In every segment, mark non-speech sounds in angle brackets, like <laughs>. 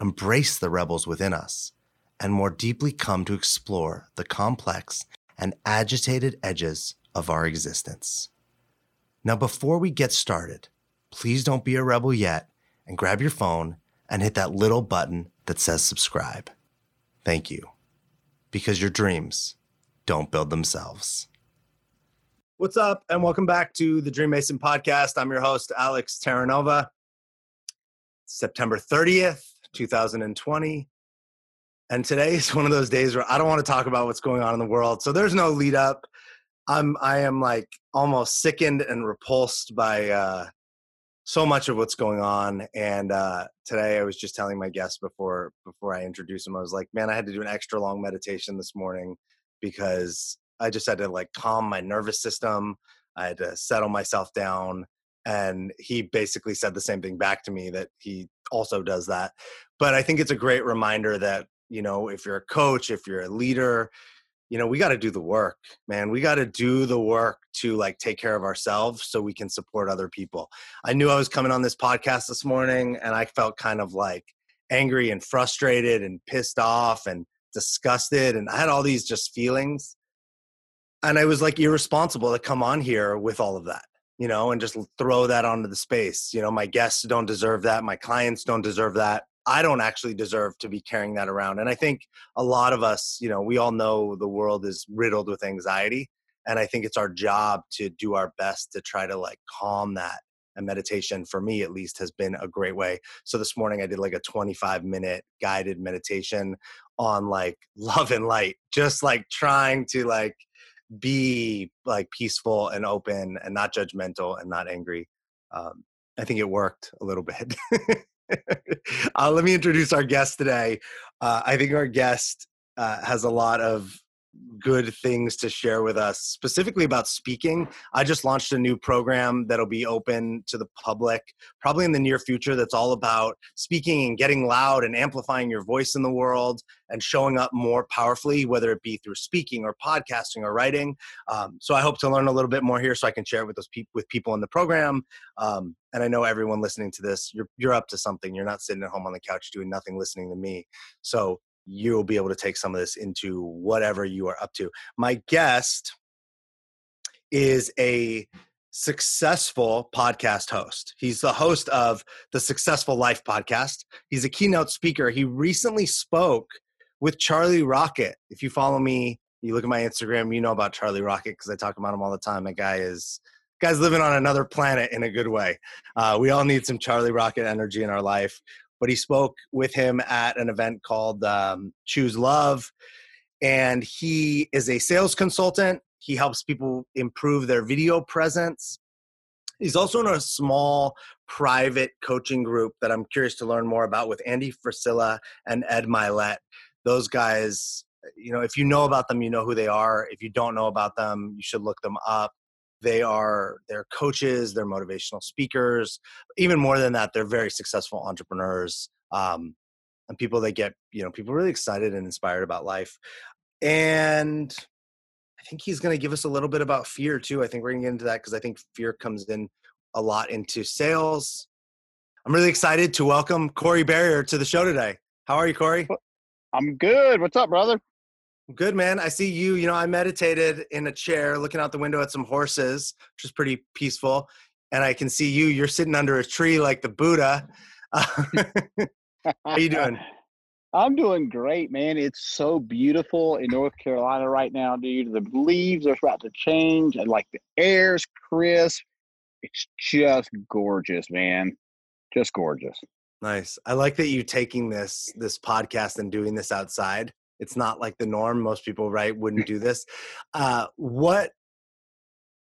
embrace the rebels within us, and more deeply come to explore the complex and agitated edges of our existence. Now, before we get started, please don't be a rebel yet and grab your phone and hit that little button that says subscribe. Thank you. Because your dreams don't build themselves. What's up, and welcome back to the Dream Mason podcast. I'm your host, Alex Terranova. September 30th, 2020. And today is <laughs> one of those days where I don't want to talk about what's going on in the world. So there's no lead up. I'm I am like almost sickened and repulsed by uh so much of what's going on. And uh today I was just telling my guests before before I introduced them, I was like, man, I had to do an extra long meditation this morning because I just had to like calm my nervous system. I had to settle myself down and he basically said the same thing back to me that he also does that. But i think it's a great reminder that you know if you're a coach if you're a leader you know we got to do the work man. We got to do the work to like take care of ourselves so we can support other people. I knew i was coming on this podcast this morning and i felt kind of like angry and frustrated and pissed off and disgusted and i had all these just feelings. And i was like irresponsible to come on here with all of that you know, and just throw that onto the space. You know, my guests don't deserve that. My clients don't deserve that. I don't actually deserve to be carrying that around. And I think a lot of us, you know, we all know the world is riddled with anxiety. And I think it's our job to do our best to try to like calm that. And meditation, for me at least, has been a great way. So this morning I did like a 25 minute guided meditation on like <laughs> love and light, just like trying to like be like peaceful and open and not judgmental and not angry. Um, I think it worked a little bit. <laughs> uh, let me introduce our guest today. Uh, I think our guest uh, has a lot of good things to share with us, specifically about speaking. I just launched a new program that'll be open to the public probably in the near future that's all about speaking and getting loud and amplifying your voice in the world and showing up more powerfully, whether it be through speaking or podcasting or writing. Um, so I hope to learn a little bit more here so I can share it with those people with people in the program. Um, and I know everyone listening to this, you're you're up to something. You're not sitting at home on the couch doing nothing, listening to me. So you'll be able to take some of this into whatever you are up to. My guest is a successful podcast host. He's the host of the Successful Life podcast. He's a keynote speaker. He recently spoke with Charlie Rocket. If you follow me, you look at my Instagram, you know about Charlie Rocket because I talk about him all the time. That guy is guy's living on another planet in a good way. Uh, we all need some Charlie Rocket energy in our life but he spoke with him at an event called um, Choose Love. And he is a sales consultant. He helps people improve their video presence. He's also in a small private coaching group that I'm curious to learn more about with Andy Frisella and Ed Mylett. Those guys, you know, if you know about them, you know who they are. If you don't know about them, you should look them up they are they're coaches they're motivational speakers even more than that they're very successful entrepreneurs um, and people that get you know people really excited and inspired about life and i think he's going to give us a little bit about fear too i think we're going to get into that because i think fear comes in a lot into sales. I'm really excited to welcome corey Berrier to the show today. How are you corey? I'm good. What's up brother Good man. I see you. You know, I meditated in a chair looking out the window at some horses, which is pretty peaceful. And I can see you. You're sitting under a tree like the Buddha. How you doing? <laughs> I'm doing great, man. It's so beautiful in North Carolina right now, dude. The leaves are about to change, and like the air's crisp. It's just gorgeous, man. Just gorgeous. Nice. I like that you taking this this podcast and doing this outside it's not like the norm. Most people, right, wouldn't do this. Uh, what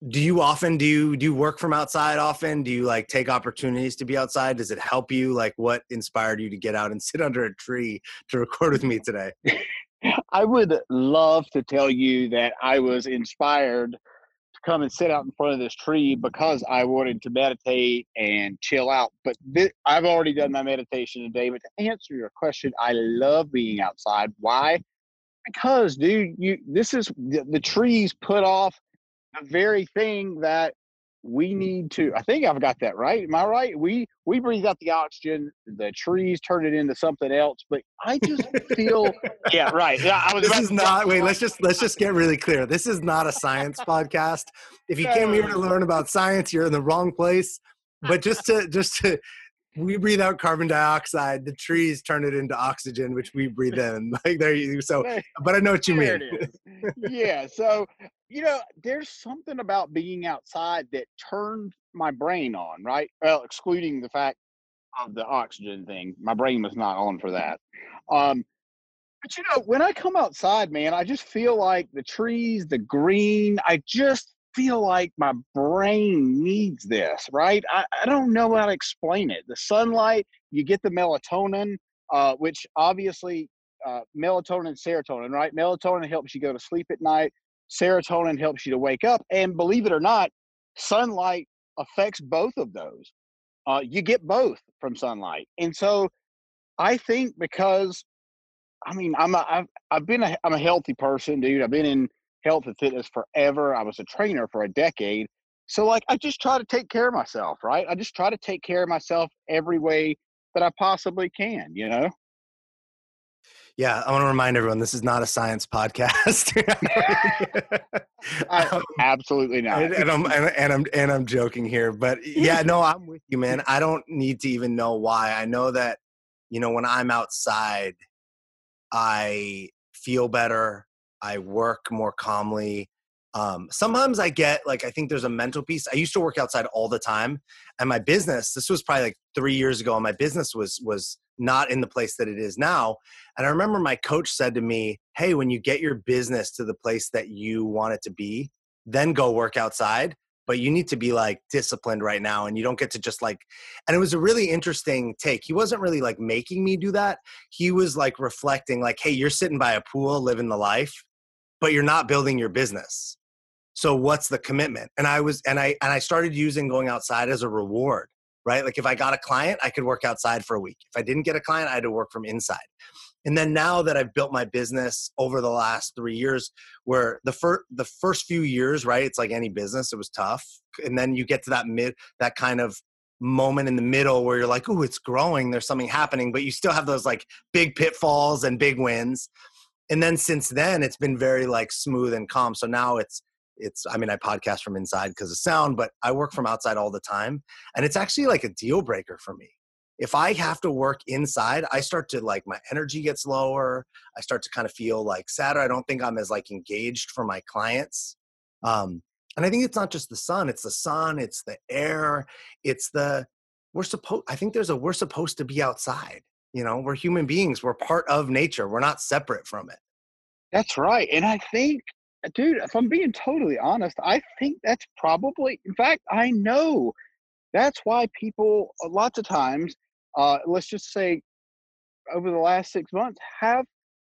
do you often do? You do you work from outside often? Do you like take opportunities to be outside? Does it help you? Like what inspired you to get out and <laughs> sit under a tree to record with me today? <laughs> I would love to tell you that i was inspired come and sit out in front of this tree because i wanted to meditate and chill out. But this, i've already done my meditation today but to answer your question i love being outside. Why? Because dude you this is the, the trees put off the very thing that we hmm. need to i think i've got that right am i right? We we breathe out the oxygen the trees turn it into something else but i just feel <laughs> yeah right. Yeah i was this is not wait let's just let's just get really clear. This is not a science podcast. If you came here to learn about science you're in the wrong place. But just to just to we breathe out carbon dioxide the trees turn it into oxygen which we breathe in. <laughs> Like there you so but i know what you mean. <laughs> yeah so you know there's something about being outside that turned my brain on right? Well excluding the fact of the oxygen thing my brain was not on for that. Um but you know when i come outside man i just feel like the trees the green i just feel like my brain needs this, right? I, I don't know how to explain it. The sunlight, you get the melatonin, uh, which obviously uh, melatonin and serotonin, right? Melatonin helps you go to sleep at night. Serotonin helps you to wake up. And believe it or not, sunlight affects both of those. Uh, you get both from sunlight. And so I think because, I mean, I'm a, I've, I've been a, I'm a healthy person, dude. I've been in health and fitness forever. I was a trainer for a decade. So like I just try to take care of myself, right? I just try to take care of myself every way that I possibly can, you know? Yeah, I want to remind everyone this is not a science podcast. <laughs> <laughs> um, absolutely not. And, and, I'm and, and, I'm and I'm joking here, but yeah, no, I'm with you, man. I don't need to even know why. I know that you know when I'm outside, I feel better. I work more calmly. Um, sometimes I get like I think there's a mental piece. I used to work outside all the time, and my business. This was probably like three years ago, and my business was was not in the place that it is now. And I remember my coach said to me, "Hey, when you get your business to the place that you want it to be, then go work outside." But you need to be like disciplined right now and you don't get to just like and it was a really interesting take he wasn't really like making me do that he was like reflecting like hey you're sitting by a pool living the life but you're not building your business. So what's the commitment? And I was and I and I started using going outside as a reward, right? Like if I got a client, I could work outside for a week. If I didn't get a client, I had to work from inside. And then now that I've built my business over the last 3 years where the first the first few years, right? It's like any business, it was tough. And then you get to that mid that kind of moment in the middle where you're like, "Oh, it's growing, there's something happening," but you still have those like big pitfalls and big wins and then since then it's been very like smooth and calm so now it's it's i mean i podcast from inside because of sound but i work from outside all the time and it's actually like a deal breaker for me if i have to work inside i start to like my energy gets lower i start to kind of feel like sadder i don't think i'm as like engaged for my clients um and i think it's not just the sun it's the sun it's the air it's the we're supposed i think there's a we're supposed to be outside you know, we're human beings. We're part of nature. We're not separate from it. That's right. And I think, dude, if I'm being totally honest, I think that's probably, in fact, I know that's why people, lots of times, uh, let's just say over the last six months, have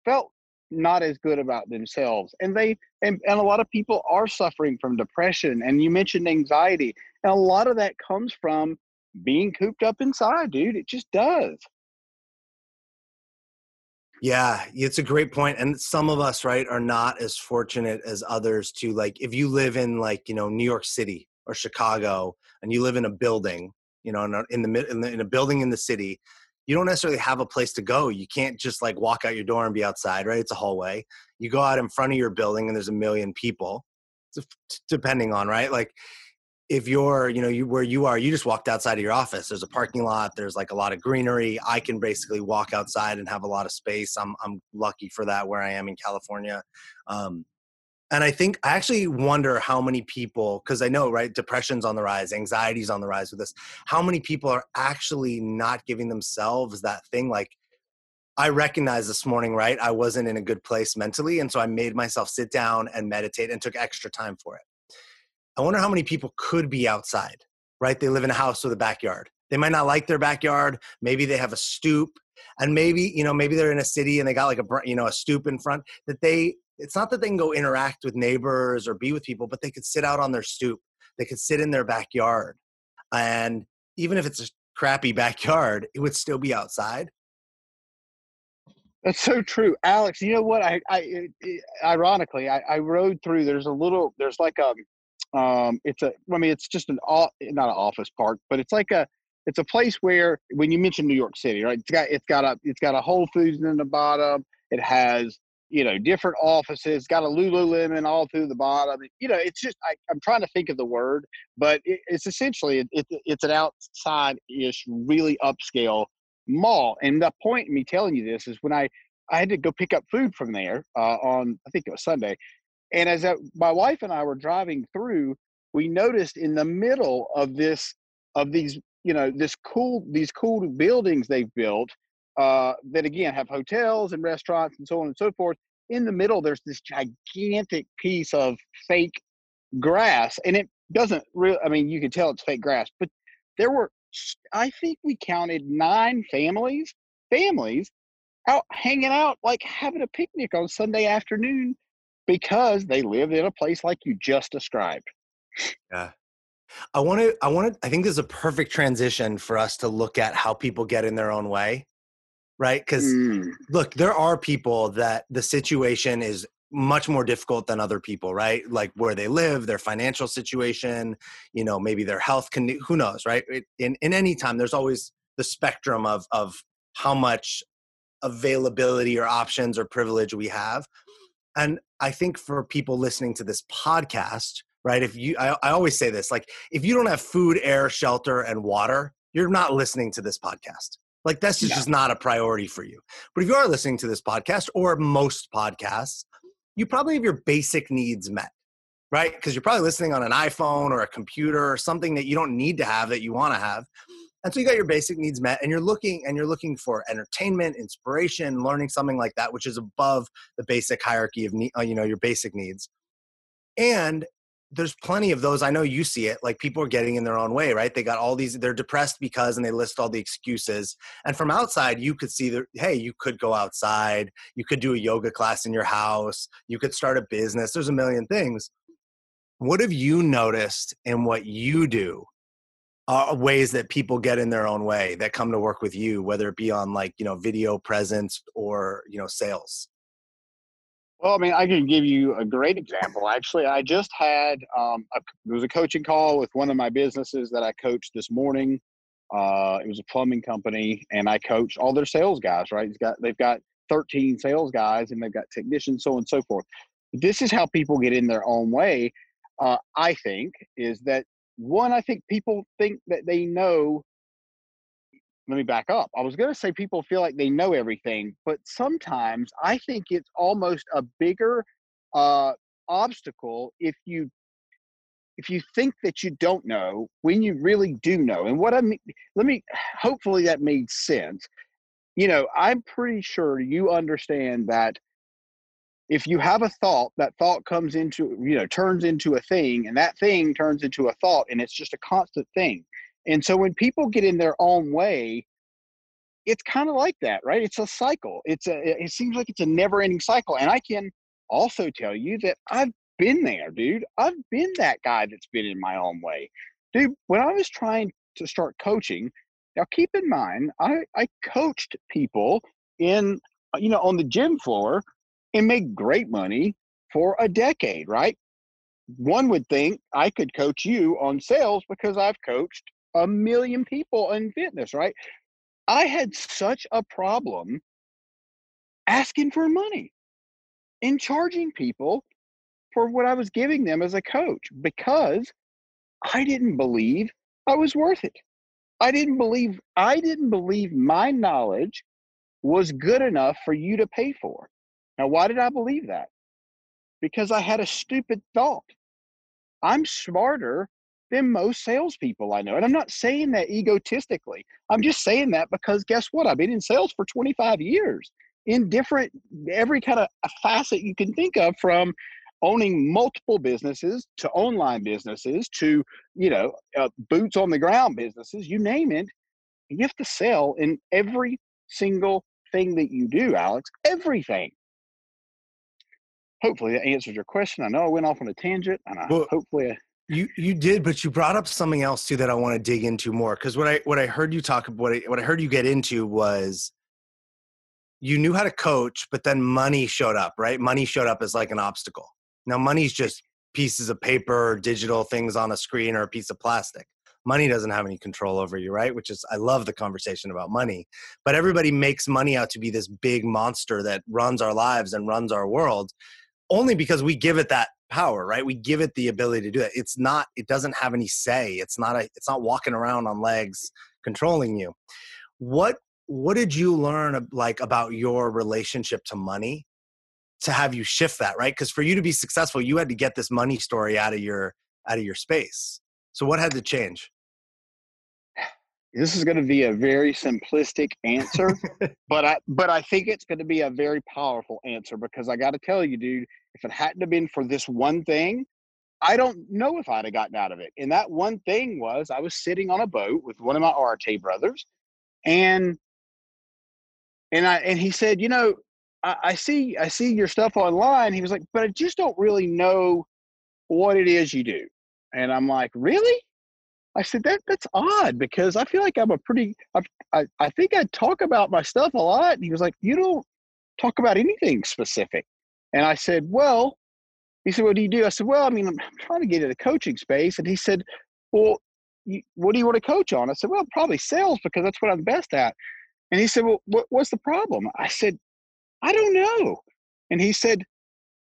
felt not as good about themselves. And they, and, and a lot of people are suffering from depression. And you mentioned anxiety. And a lot of that comes from being cooped up inside, dude. It just does. Yeah, it's a great point. And some of us, right, are not as fortunate as others to like if you live in like, you know, New York City or Chicago and you live in a building, you know, in, a, in the in, in a building in the city, you don't necessarily have a place to go. You can't just like walk out your door and be outside, right? It's a hallway. You go out in front of your building and there's a million people. depending on, right? Like if you're you know you where you are you just walked outside of your office there's a parking lot there's like a lot of greenery i can basically walk outside and have a lot of space i'm i'm lucky for that where i am in california um, and i think i actually wonder how many people because i know right depression's on the rise anxiety's on the rise with this how many people are actually not giving themselves that thing like I recognized this morning, right? I wasn't in a good place mentally. And so I made myself sit down and meditate and took extra time for it I wonder how many people could be outside, right? They live in a house with a backyard. They might not like their backyard. Maybe they have a stoop, and maybe you know maybe they're in a city and they got like a you know a stoop in front that they. It's not that they can go interact with neighbors or be with people, but they could sit out on their stoop. They could sit in their backyard, and even if it's a crappy <laughs> backyard, it would still be outside. That's so true, Alex. You know what? I, I it, it, ironically, I, I rode through. There's a little. There's like a um, it's a. I mean, it's just an not an office park, but it's like a. It's a place where when you mention New York City, right? It's got it's got a it's got a Whole Foods in the bottom. It has you know different offices. Got a Lululemon all through the bottom. You know, it's just I, am trying to think of the word, but it, it's essentially it, it, it's an outside ish, really upscale mall. And the point in me telling you this is when I I had to go pick up food from there uh, on I think it was Sunday, and as I, my wife and I were driving through, we noticed in the middle of this of these you know this cool these cool buildings they've built uh, that again have hotels and restaurants and so on and so forth. In the middle, there's this gigantic piece of fake grass, and it doesn't really. I mean, you can tell it's fake grass, but there were I think we counted nine families families out hanging out like having a picnic on Sunday afternoon because they lived in a place like you just described. Yeah. I want to, I want to, I think this is a perfect transition for us to look at how people get in their own way. Right. Because mm. look, there are people that the situation is much more difficult than other people, right? Like where they live, their financial situation, you know, maybe their health can, who knows, right? In, in any time, there's always the spectrum of, of how much availability or options or privilege we have. And I think for people listening to this podcast, right? If you, I, I always say this, like, if you don't have food, air, shelter, and water, you're not listening to this podcast. Like, that's just, no. just not a priority for you. But if you are listening to this podcast or most podcasts, you probably have your basic needs met, right? Because you're probably listening on an iPhone or a computer or something that you don't need to have that you want to have and so you got your basic needs met and you're looking and you're looking for entertainment inspiration learning something like that which is above the basic hierarchy of uh, you know your basic needs and there's plenty of those i know you see it like people are getting in their own way right they got all these they're depressed because and they list all the excuses and from outside you could see that hey you could go outside you could do a yoga class in your house you could start a business there's a million things what have you noticed in what you do uh, ways that people get in their own way that come to work with you, whether it be on like you know video presence or you know sales? Well, I mean, I can give you a great example. Actually, I just had um, a, it was a coaching call with one of my businesses that I coached this morning. Uh, it was a plumbing company, and I coached all their sales guys. Right, He's got they've got 13 sales guys, and they've got technicians, so on and so forth. This is how people get in their own way. Uh, I think is that one, I think people think that they know. Let me back up. I was going to say people feel like they know everything, but sometimes I think it's almost a bigger uh, obstacle if you if you think that you don't know when you really do know. And what I mean, let me <sighs> hopefully that made sense. You know, I'm pretty sure you understand that if you have a thought, that thought comes into, you know, turns into a thing, and that thing turns into a thought, and it's just a constant thing. And so when people get in their own way, it's kind of like that, right? It's a cycle. It's a, it seems like it's a never ending cycle. And I can also tell you that I've been there, dude. I've been that guy that's been in my own way. Dude, when I was trying to start coaching, now keep in mind, I, I coached people in, uh, you know, on the gym floor and make great money for a decade, right? One would think I could coach you on sales because I've coached a million people in fitness, right? I had such a problem asking for money and charging people for what I was giving them as a coach because I didn't believe I was worth it. I didn't believe I didn't believe my knowledge was good enough for you to pay for. Now, why did I believe that? Because I had a stupid thought. I'm smarter than most salespeople I know. And I'm not saying that egotistically. I'm just saying that because guess what? I've been in sales for 25 years in different, every kind of facet you can think of from owning multiple businesses to online businesses to you know uh, boots on the ground businesses you name it you have to sell in every single thing that you do alex everything hopefully that answers your question i know i went off on a tangent and I, well, hopefully I, you you did but you brought up something else too that i want to dig into more because what i what i heard you talk what I, what I heard you get into was you knew how to coach but then money showed up right money showed up as like an obstacle now, money's just pieces of paper, or digital things on a screen, or a piece of plastic. Money doesn't have any control over you, right? Which is, I love the conversation about money. But everybody makes money out to be this big monster that runs our lives and runs our world only because we give it that power, right? We give it the ability to do it. It's not, it doesn't have any say. It's not a, it's not walking around on legs controlling you. What what did you learn like about your relationship to money to have you shift that right because for you to be successful you had to get this money story out of your out of your space so what had to change this is going to be a very simplistic answer <laughs> but i but i think it's going to be a very powerful answer because i got to tell you dude if it hadn't have been for this one thing i don't know if i'd have gotten out of it and that one thing was i was sitting on a boat with one of my art brothers and and i and he said you know I, I see I see your stuff online. He was like, but I just don't really know what it is you do. And I'm like, really? I said that that's odd because I feel like I'm a pretty I I, I think I talk about my stuff a lot. And he was like, you don't talk about anything specific. And I said, well, he said, what do you do? I said, well, I mean, I'm, trying to get into the coaching space. And he said, well, you, what do you want to coach on? I said, well, probably sales because that's what I'm best at. And he said, well, what, what's the problem? I said, I don't know. And he said,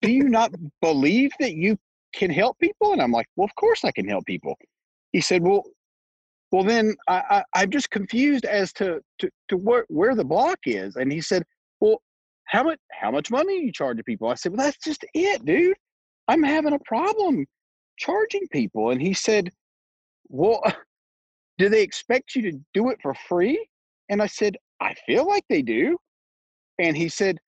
Do you not believe that you can help people? And I'm like, Well, of course I can help people. He said, Well, well then I, I, am just confused as to, to, to where, where the block is. And he said, how much how much money you charge to people? I said, Well, that's just it, dude. I'm having a problem charging people. And he said, Well, <laughs> do they expect you to do it for free? And I said, I feel like they do. And he said,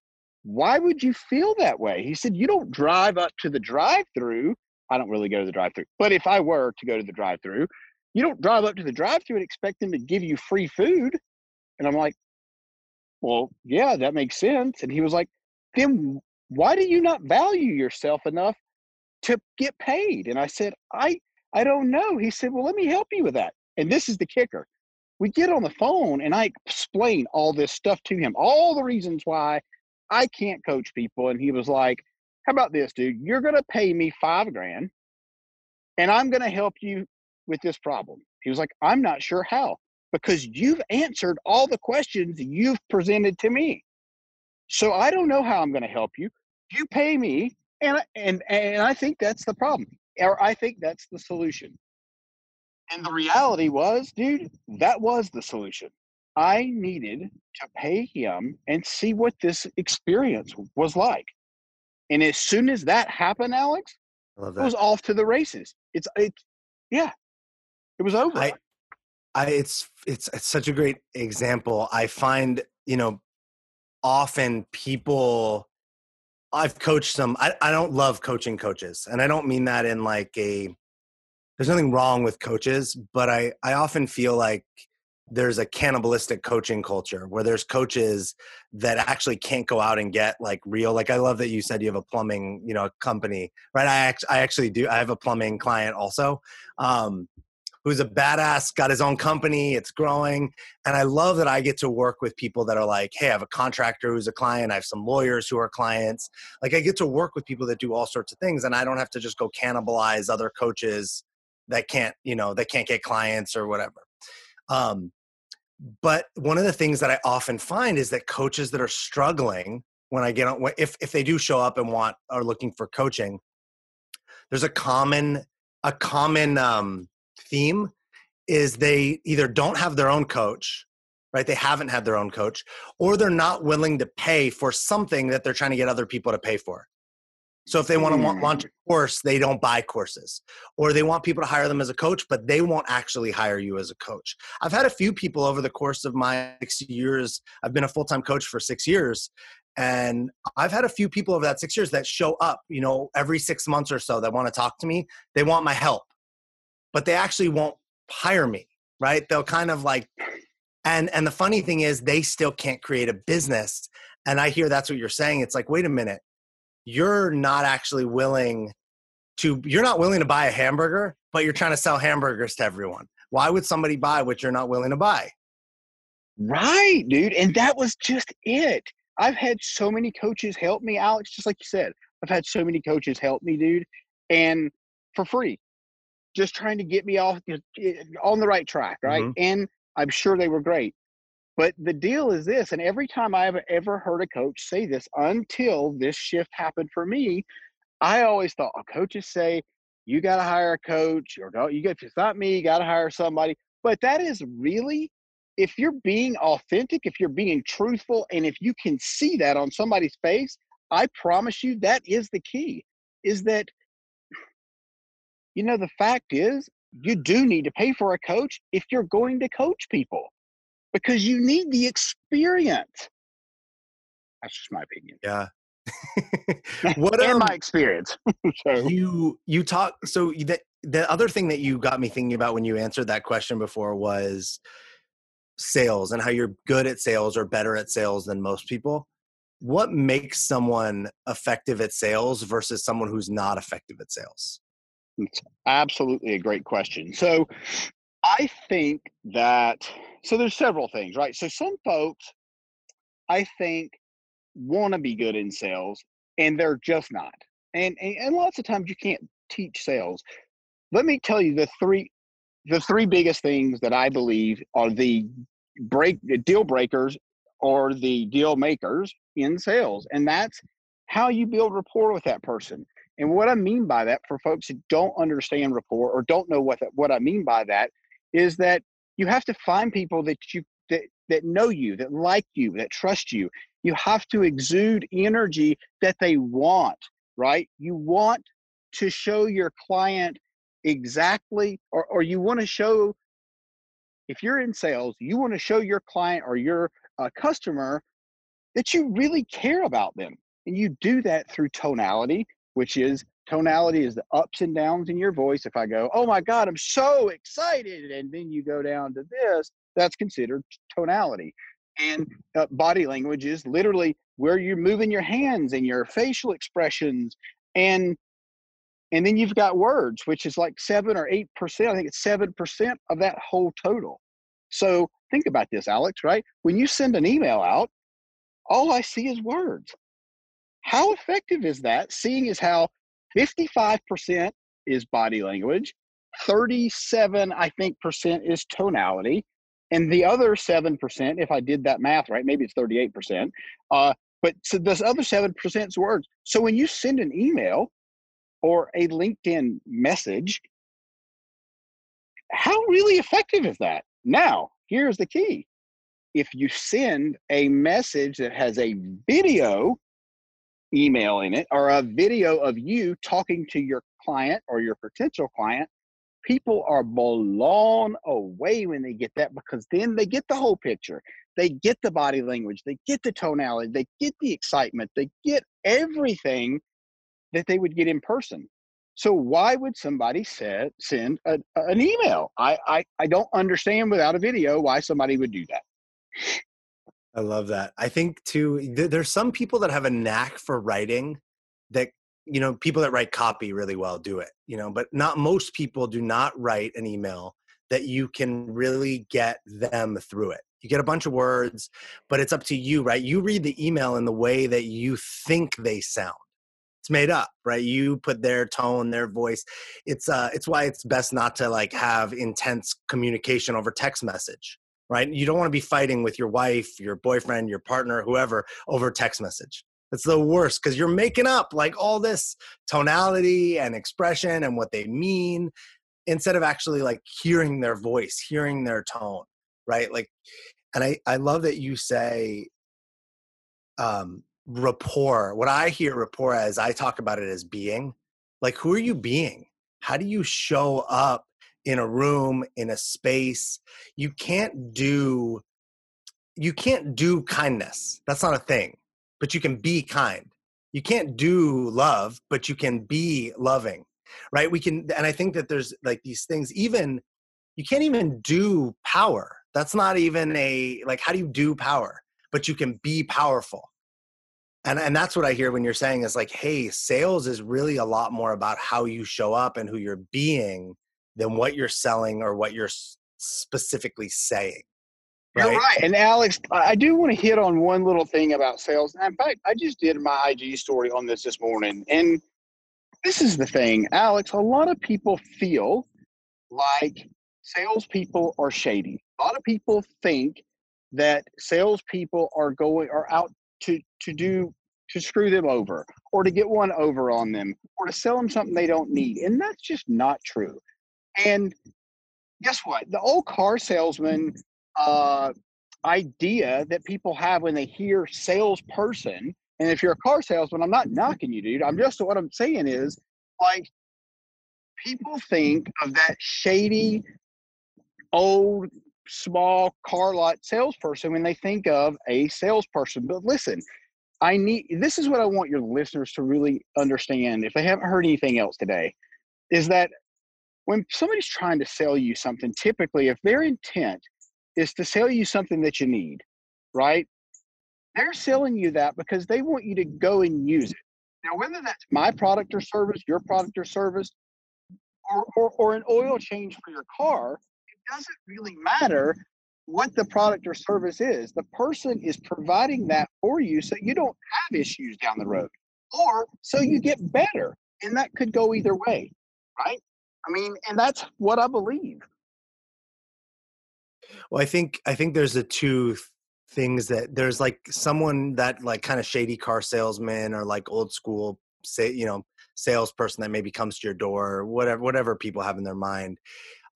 Why would you feel that way? He said, You don't drive up to the drive through. I don't really go to the drive through, but if I were to go to the drive through, you don't drive up to the drive through and expect them to give you free food. And I'm like, Well, yeah, that makes sense. And he was like, Then why do you not value yourself enough to get paid? And I said, I I don't know. He said, Well, let me help you with that. And this is the kicker we get on the phone and I explain all this stuff to him, all the reasons why I can't coach people. And he was like, How about this, dude? You're going to pay me five grand and I'm going to help you with this problem. He was like, I'm not sure how because you've answered all the questions you've presented to me. So I don't know how I'm going to help you. You pay me. And, and, and I think that's the problem, or I think that's the solution. And the reality was, dude, that was the solution. I needed to pay him and see what this experience was like. And as soon as that happened, Alex, it was off to the races. It's it, yeah, it was over. I, I, it's it's it's such a great example. I find you know, often people. I've coached some. I, I don't love coaching coaches, and I don't mean that in like a there's nothing wrong with coaches, but I, I often feel like there's a cannibalistic coaching culture where there's coaches that actually can't go out and get like real like i love that you said you have a plumbing you know company right i, act, I actually do i have a plumbing client also um, who's a badass got his own company it's growing and i love that i get to work with people that are like hey i have a contractor who's a client i have some lawyers who are clients. Like i get to work with people that do all sorts of things and i don't have to just go cannibalize other coaches that can't you know that can't get clients or whatever. Um, but one of the things that i often find is that coaches that are struggling when i get on if if they do show up and want are looking for coaching there's a common a common um, theme is they either don't have their own coach right they haven't had their own coach or they're not willing to pay for something that they're trying to get other people to pay for so if they want to mm. launch a course, they don't buy courses. Or they want people to hire them as a coach, but they won't actually hire you as a coach. I've had a few people over the course of my six years, I've been a full time coach for six years, And I've had a few people over that six years that show up, you know, every six months or so that want to talk to me. They want my help, but they actually won't hire me, right? They'll kind of like, and and the funny thing is, they still can't create a business. And I hear that's what you're saying. It's like, wait a minute, you're not actually willing to, you're not willing to buy a hamburger, but you're trying to sell hamburgers to everyone. Why would somebody buy what you're not willing to buy? Right, dude. And that was just it. I've had so many coaches help me, Alex, just like you said. I've had so many coaches help me, dude, and for free, just trying to get me off on the right track, right? Mm-hmm. And I'm sure they were great. But the deal is this, and every time I've ever heard a coach say this until this shift happened for me, I always thought oh, coaches say you got to hire a coach or don't you get if it's not me, you got to hire somebody. But that is really if you're being authentic, if you're being truthful, and if you can see that on somebody's face, I promise you that is the key. Is that, you know, the fact is, you do need to pay for a coach if you're going to coach people because you need the experience. That's just my opinion. Yeah. <laughs> <laughs> what in um, my experience. <laughs> so. You you talk so that the other thing that you got me thinking about when you answered that question before was sales and how you're good at sales or better at sales than most people what makes someone effective at sales versus someone who's not effective at sales it's absolutely a great question so i think that so there's several things right so some folks i think want to be good in sales and they're just not and, and and lots of times you can't teach sales let me tell you the three the three biggest things that I believe are the break the deal breakers or the deal makers in sales. And that's how you build rapport with that person. And what I mean by that for folks who don't understand rapport or don't know what that, what I mean by that is that you have to find people that you that, that know you, that like you, that trust you. You have to exude energy that they want, right? You want to show your client exactly or, or you want to show if you're in sales you want to show your client or your uh, customer that you really care about them and you do that through tonality which is tonality is the ups and downs in your voice if i go oh my god i'm so excited and then you go down to this that's considered tonality and uh, body language is literally where you're moving your hands and your facial expressions and and then you've got words, which is like seven or eight percent. I think it's seven percent of that whole total. So think about this, Alex, right? When you send an email out, all I see is words. How effective is that? Seeing as how 55% is body language, 37, I think, percent is tonality, and the other 7%, if I did that math right, maybe it's 38%, uh, but so this other 7% is words. So when you send an email, or a LinkedIn message, how really effective is that? Now, here's the key. If you send a message that has a video email in it or a video of you talking to your client or your potential client, people are blown away when they get that because then they get the whole picture. They get the body language, they get the tonality, they get the excitement, they get everything that they would get in person. So why would somebody set, send a, an email? I, I, I don't understand without a video why somebody would do that. I love that. I think too, th- there's some people that have a knack for writing that, you know, people that write copy really well do it, you know, but not most people do not write an email that you can really get them through it. You get a bunch of words, but it's up to you, right? You read the email in the way that you think they sound it's made up right you put their tone their voice it's uh it's why it's best not to like have intense communication over text message right? You don't want to be fighting with your wife your boyfriend your partner whoever over text message. It's the worst because you're making up like all this tonality and expression and what they mean instead of actually like hearing their voice hearing their tone right? Like and i i love that you say um rapport. What i hear rapport as i talk about it as being. Like who are you being? How do you show up in a room in a space you can't do you can't do kindness that's not a thing but you can be kind. You can't do love, but you can be loving, right? We can, and I think that there's like these things, even you can't even do power. That's not even a, like, how do you do power? But you can be powerful. And, and that's what I hear when you're saying is like, hey, sales is really a lot more about how you show up and who you're being than what you're selling or what you're specifically saying. Right? You're right. And Alex, I do want to hit on one little thing about sales. In fact, I just did my IG story on this this morning. And this is the thing, Alex, a lot of people feel like salespeople are shady. A lot of people think that salespeople are going are out to to do to screw them over or to get one over on them or to sell them something they don't need. And that's just not true. And guess what? The old car salesman uh, idea that people have when they hear salesperson. And if you're a car salesman, I'm not knocking you, dude. I'm just what I'm saying is like people think of that shady old small car lot salesperson when they think of a salesperson. But listen, I need this is what I want your listeners to really understand if they haven't heard anything else today is that when somebody's trying to sell you something, typically if their intent is to sell you something that you need, right? They're selling you that because they want you to go and use it. Now, whether that's my product or service, your product or service, or, or, or an oil change for your car, it doesn't really matter what the product or service is. The person is providing that for you so you don't have issues down the road or so you get better. And that could go either way, right? I mean, and that's what I believe. Well, I think I think there's the two things that there's like someone that like kind of shady car salesman or like old school say you know salesperson that maybe comes to your door or whatever whatever people have in their mind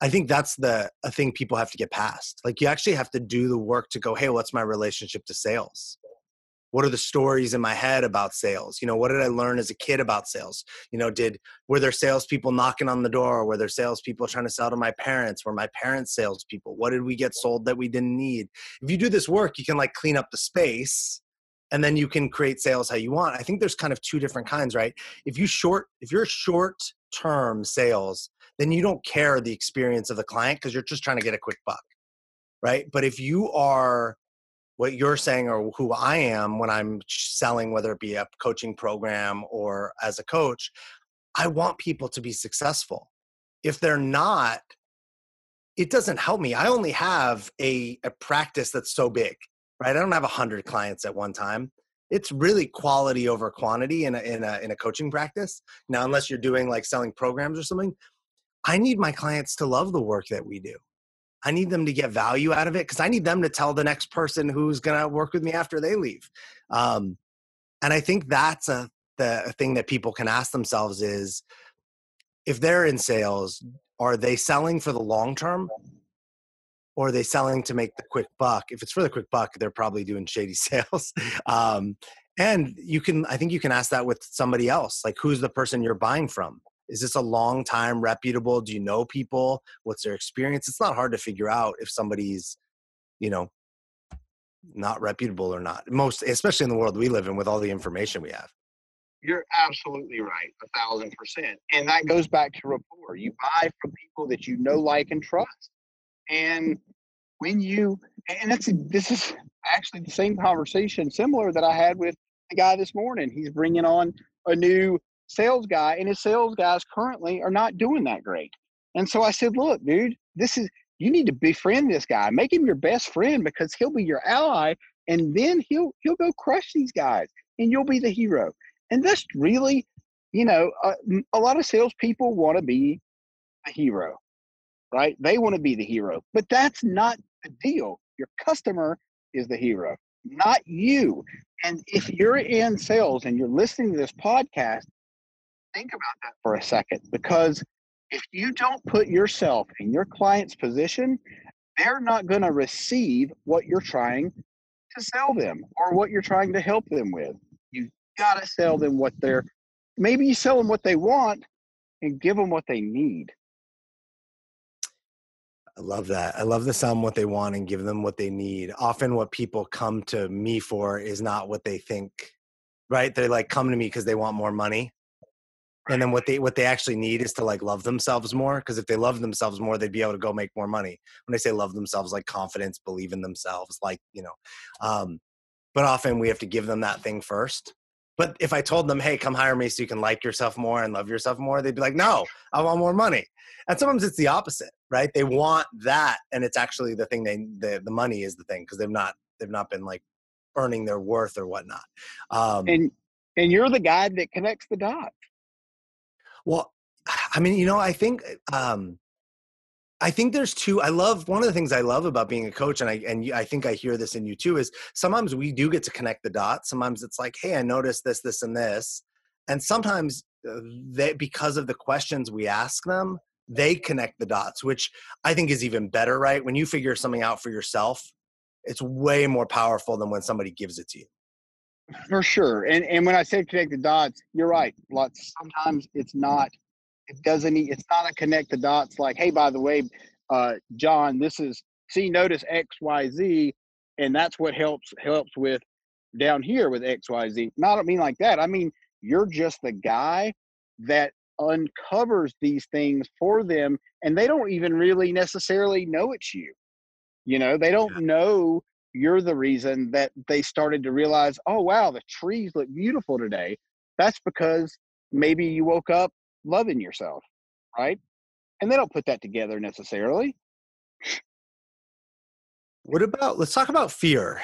I think that's the a thing people have to get past. Like you actually have to do the work to go, hey, what's my relationship to sales? What are the stories in my head about sales? You know, what did I learn as a kid about sales? You know, did were there salespeople knocking on the door? Were there salespeople trying to sell to my parents? Were my parents salespeople? What did we get sold that we didn't need? If you do this work, you can like clean up the space and then you can create sales how you want. I think there's kind of two different kinds, right? If you short, if you're short term sales, then you don't care the experience of the client because you're just trying to get a quick buck right but if you are what you're saying or who i am when i'm selling whether it be a coaching program or as a coach i want people to be successful. If they're not it doesn't help me. I only have a, a practice that's so big right? I don't have 100 clients at one time. It's really quality over quantity in a, in a in a coaching practice. Now unless you're doing like selling programs or something I need my clients to love the work that we do. I need them to get value out of it because I need them to tell the next person who's going to work with me after they leave. Um, and I think that's a the thing that people can ask themselves is if they're in sales, are they selling for the long term or are they selling to make the quick buck? If it's for the quick buck, they're probably doing shady <laughs> sales. um, and you can, I think you can ask that with somebody else. Like, who's the person you're buying from? Is this a long time reputable? Do you know people? What's their experience? It's not hard to figure out if somebody's you know not reputable or not most especially in the world we live in with all the information we have. You're absolutely right a thousand percent and that goes back to rapport. You buy from people that you know like and trust and when you and that's this is actually the same conversation similar that i had with the guy this morning. He's bringing on a new sales guy, and his sales guys currently are not doing that great. And so I said, look, dude, this is you need to befriend this guy, make him your best friend because he'll be your ally, and then he'll he'll go crush these guys, and you'll be the hero. And that's really, you know, uh, a, a lot of salespeople want to be a hero, right? They want to be the hero, but that's not the deal. Your customer is the hero, not you. And if you're in sales and you're listening to this podcast think about that for a second because if you don't put yourself in your client's position, they're not going to receive what you're trying to sell them or what you're trying to help them with. You got to sell them what they're maybe you sell them what they want and give them what they need. I love that. I love the sell them what they want and give them what they need. Often, what people come to me for is not what they think right? They like come to me because they want more money. And then what they what they actually need is to like love themselves more. Because if they love themselves more, they'd be able to go make more money. When I say love themselves, like confidence, believe in themselves, like you know. Um, but often we have to give them that thing first. But if I told them, "Hey, come hire me so you can like yourself more and love yourself more," they'd be like, "No, I want more money." And sometimes it's the opposite, right? They want that, and it's actually the thing they the the money is the thing because they've not they've not been like earning their worth or whatnot. Um, and and you're the guy that connects the dots. Well, I mean, you know, I think um, I think there's two. I love one of the things I love about being a coach, and I and I think I hear this in you too. Is sometimes we do get to connect the dots. Sometimes it's like, hey, I noticed this, this, and this, and sometimes uh, they because of the questions we ask them, they connect the dots, which I think is even better. Right when you figure something out for yourself, it's way more powerful than when somebody gives it to you. For sure. And and when I say connect the dots, you're right. Lots sometimes it's not it doesn't it's not a connect the dots like, hey, by the way, uh, John, this is see notice XYZ, and that's what helps helps with down here with XYZ. Not I mean like that. I mean you're just the guy that uncovers these things for them and they don't even really necessarily know it's you. You know, they don't know you're the reason that they started to realize, oh, wow, the trees look beautiful today. That's because maybe you woke up loving yourself, right? And they don't put that together necessarily. What about, let's talk about fear.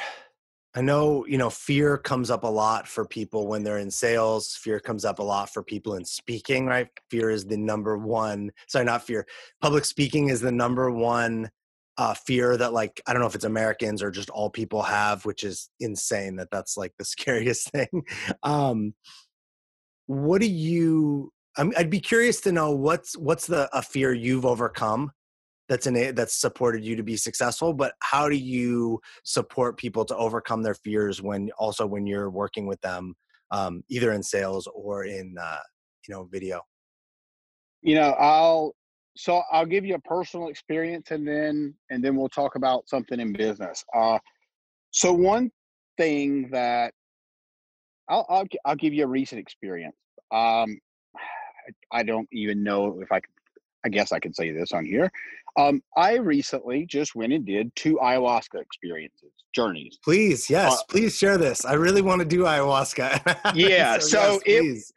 I know, you know, fear comes up a lot for people when they're in sales. Fear comes up a lot for people in speaking, right? Fear is the number one, sorry, not fear. Public speaking is the number one uh, fear that like I don't know if it's Americans or just all people have, which is insane. That that's like the <laughs> scariest thing. um, what do you? i would be curious to know what's what's the a fear you've overcome that's in it that's supported you to be successful. But how do you support people to overcome their fears when also when you're working with them, um, either in sales or in uh, you know video? You know, I'll so I'll give you a personal experience and then and then we'll talk about something in business. Uh, so one thing that I'll, I'll I'll give you a recent experience. Um, <sighs> I don't even know if I. I guess I could say this on here. Um, I recently just went and did two ayahuasca experiences, journeys. Please, yes, uh, please share this. I really want to do ayahuasca. <laughs> yeah. so, so yes, it,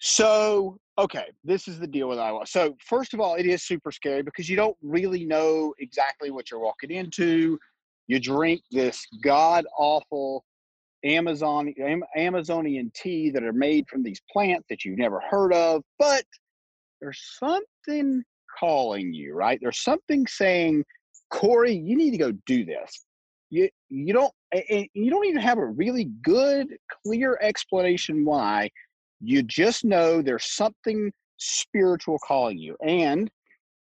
so okay, this is the deal with Iowa. So, first of all, it is super scary because you don't really know exactly what you're walking into. You drink this god awful Amazon Amazonian tea that are made from these plants that you've never heard of, but there's something calling you, right? There's something saying, Corey, you need to go do this. You you don't you don't even have a really good, clear explanation why you just know there's something spiritual calling you. And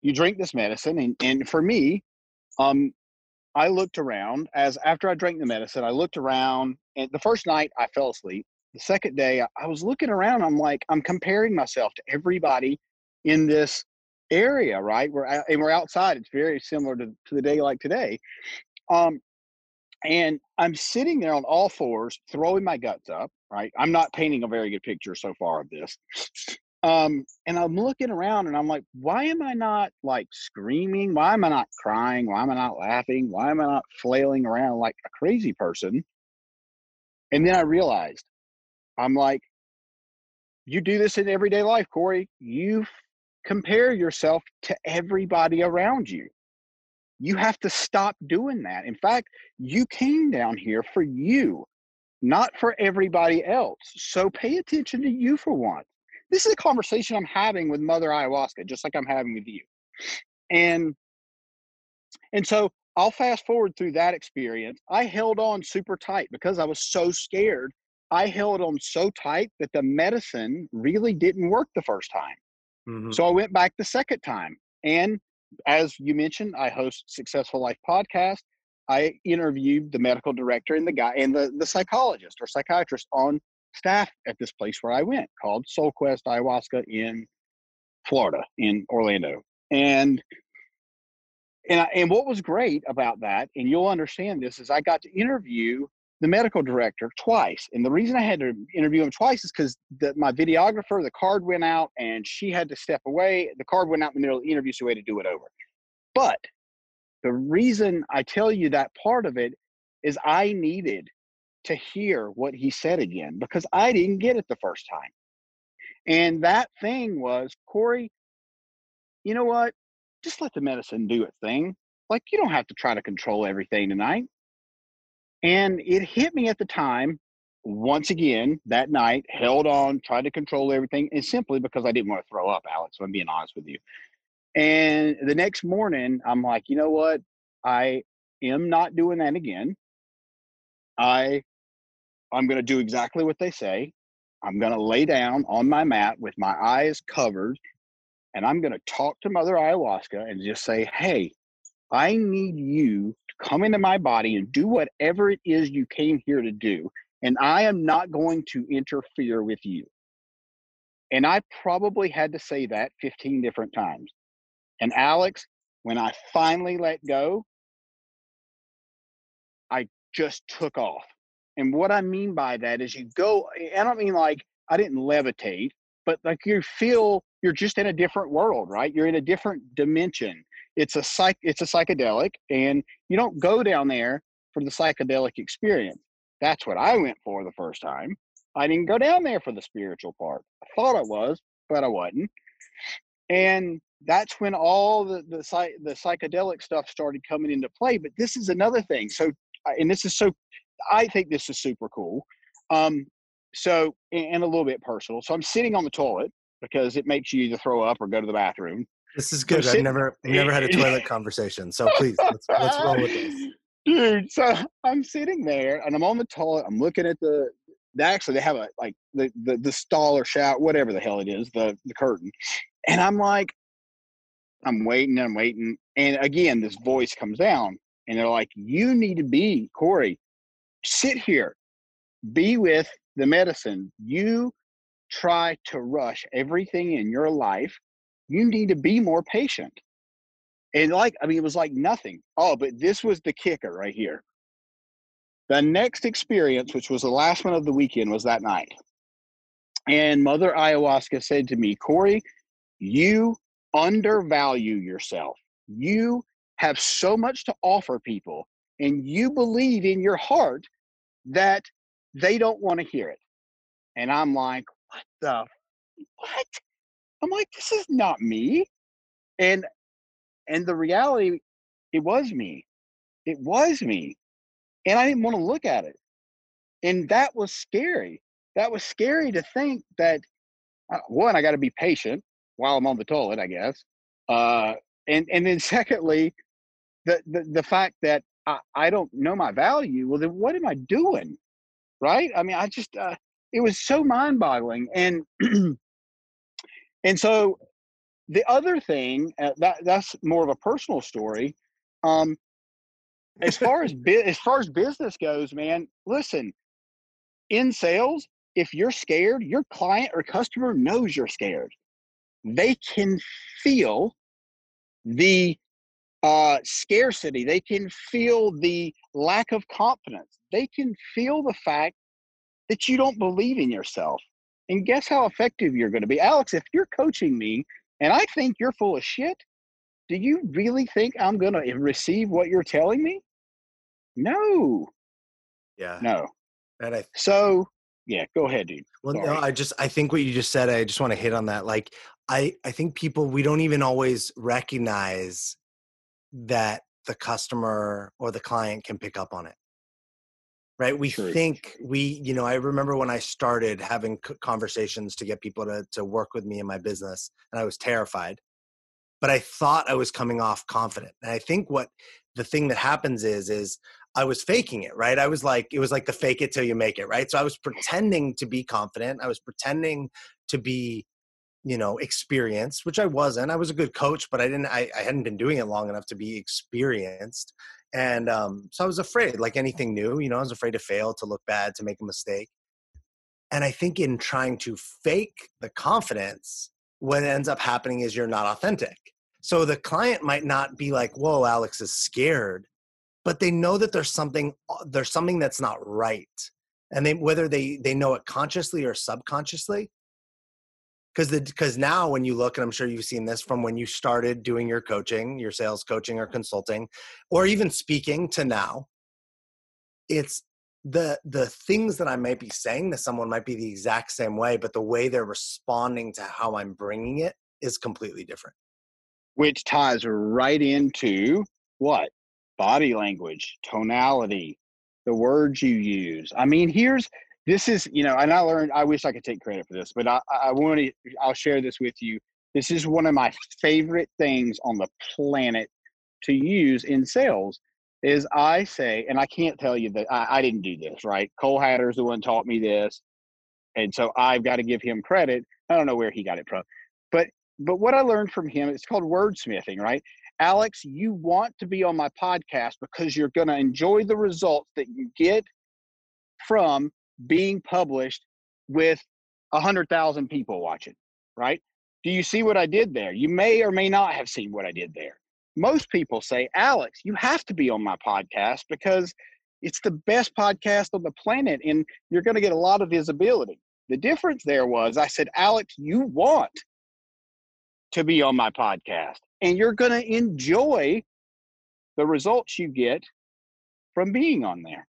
you drink this medicine. And, and for me, um, I looked around as after I drank the medicine, I looked around and the first night I fell asleep. The second day I was looking around. I'm like, I'm comparing myself to everybody in this area, right? We're and we're outside. It's very similar to, to the day like today. Um, and I'm sitting there on all fours, throwing my guts up right? I'm not painting a very good picture so far of this. Um, and I'm looking around and I'm like, why am I not like screaming? Why am I not crying? Why am I not laughing? Why am I not flailing around like a crazy person? And then I realized, I'm like, you do this in everyday life, Corey. You compare yourself to everybody around you. You have to stop doing that. In fact, you came down here for you not for everybody else. So pay attention to you for once. This is a conversation I'm having with Mother Ayahuasca, just like I'm having with you. And and so I'll fast forward through that experience. I held on super tight because I was so scared. I held on so tight that the medicine really didn't work the first time. Mm-hmm. So I went back the second time. And as you mentioned, I host Successful Life podcast. I interviewed the medical director and the guy and the, the psychologist or psychiatrist on staff at this place where I went called Soul Quest Ayahuasca in Florida, in Orlando. And and I, and what was great about that, and you'll understand this, is I got to interview the medical director twice. And the reason I had to interview him twice is because my videographer, the card went out and she had to step away. The card went out in the middle of the interview, so we had to do it over. But the reason I tell you that part of it is I needed to hear what he said again because I didn't get it the first time. And that thing was, Corey, you know what? Just let the medicine do its thing. Like, you don't have to try to control everything tonight. And it hit me at the time, once again, that night, held on, tried to control everything, and simply because I didn't want to throw up, Alex, I'm being honest with you. And the next morning, I'm like, you know what? I am not doing that again. I I'm going to do exactly what they say. I'm going to lay down on my mat with my eyes covered and I'm going to talk to Mother Ayahuasca and just say, "Hey, I need you come into my body and do whatever it is you came here to do. And I am not going to interfere with you. And I probably had to say that 15 different times. And Alex, when I finally let go, I just took off. And what I mean by that is you go, I don't mean like I didn't levitate, but like you feel you're just in a different world, right? You're in a different dimension it's a psych it's a psychedelic and you don't go down there for the psychedelic experience. That's what i went for the first time. I didn't go down there for the spiritual part. I thought i was but i wasn't. And that's when all the the, the psychedelic stuff started coming into play but this is another thing. So and this is so i think this is super cool. Um so and a little bit personal. So i'm sitting on the toilet because it makes you either throw up or go to the bathroom this is oh, good. I've never never had a toilet <laughs> conversation. So please let's let's roll with this. Dude, so I'm sitting there and I'm on the toilet. I'm looking at the actually they have a like the the, the stall or shower, whatever the hell it is, the the curtain. And I'm like, I'm waiting I'm waiting. And again, this voice comes down and they're like, You need to be, Corey, sit here, be with the medicine. You try to rush everything in your life you need to be more patient. And like, I mean, it was like nothing. Oh, but this was the kicker right here. The next experience, which was the last one of the weekend, was that night. And Mother Ayahuasca said to me, Corey, you undervalue yourself. You have so much to offer people, and you believe in your heart that they don't want to hear it. And I'm like, what the what? I'm like, this is not me. And and the reality, it was me. It was me. And I didn't want to look at it. And that was scary. That was scary to think that uh, one, I got to be patient while I'm on the toilet, I guess. Uh, and and then <laughs> secondly, the the, the fact that I, I don't know my value. Well, then what am I doing? Right? I mean, I just uh, it was so mind boggling. And <clears throat> And so the other thing uh, that that's more of a personal story. Um, as far as <laughs> bi- as far as business goes, man, listen. In sales, if you're scared, your client or customer knows you're scared. They can feel the uh, scarcity. They can feel the lack of confidence. They can feel the fact that you don't believe in yourself. And guess how effective you're going to be? Alex, if you're coaching me and I think you're full of shit, do you really think I'm going to receive what you're telling me? No. Yeah. No. And I, so, yeah, go ahead, dude. Well, Sorry. no, I just, I think what you just said, I just want to hit on that. Like, I, I think people, we don't even always recognize that the customer or the client can pick up on it right? We sure. think we you know i remember when i started having conversations to get people to, to work with me in my business and i was terrified but i thought i was coming off confident and i think what the thing that happens is is i was faking it right? I was like it was like the fake it till you make it right? So i was pretending to be confident i was pretending to be you know experienced which i wasn't i was a good coach but i didn't i, I hadn't been doing it long enough to be experienced and um, so I was afraid, like anything new, you know, I was afraid to fail, to look bad, to make a mistake. And I think in trying to fake the confidence, what ends up happening is you're not authentic. So the client might not be like, whoa, Alex is scared. but they know that there's something uh, there's something that's not right and they whether they they know it consciously or subconsciously because the because now when you look and i'm sure you've seen this from when you started doing your coaching your sales coaching or consulting or even speaking to now it's the the things that i might be saying to someone might be the exact same way but the way they're responding to how i'm bringing it is completely different. Which ties right into what? Body language tonality the words you use. I mean here's this is you know and i learned i wish i could take credit for this but i i want to i'll share this with you. This is one of my favorite things on the planet to use in sales is i say and i can't tell you that i, I didn't do this right? Cole hatter's the one taught me this and so i've got to give him credit. I don't know where he got it from but but what i learned from him it's called wordsmithing right? Alex you want to be on my podcast because you're going to enjoy the results that you get from being published with a hundred thousand people watching, right? Do you see what I did there? You may or may not have seen what I did there. Most people say, Alex, you have to be on my podcast because it's the best podcast on the planet and you're going to get a lot of visibility. The difference there was I said, Alex, you want to be on my podcast and you're going to enjoy the results you get from being on there.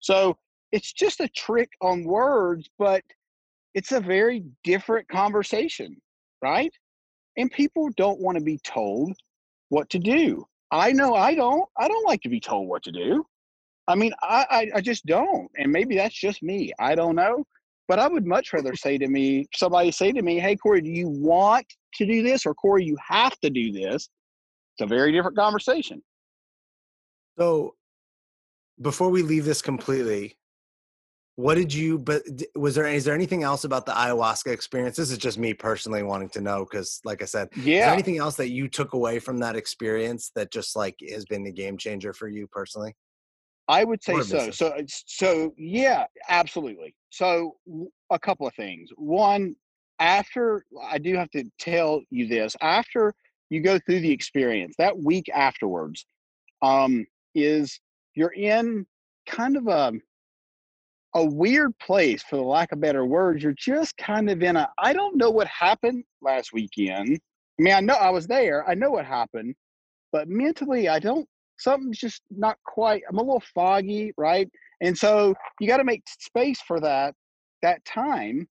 So it's just a trick on words, but it's a very different conversation, right? And people don't want to be told what to do. I know I don't. I don't like to be told what to do. I mean, I, I, I just don't. And maybe that's just me. I don't know. But I would much rather say to me, somebody say to me, hey, Corey, do you want to do this? Or Corey, you have to do this. It's a very different conversation. So before we leave this completely, what did you but was there is there anything else about the ayahuasca experience? This is just me personally wanting to know because like i said yeah. anything else that you took away from that experience that just like has been the game changer for you personally? I would say so so so yeah absolutely. So a couple of things. One after i do have to tell you this after you go through the experience that week afterwards um is you're in kind of a a weird place for the lack of better words you're just kind of in a i don't know what happened last weekend. I mean i know i was there i know what happened but mentally i don't something's just not quite i'm a little foggy right? And so you got to make space for that that time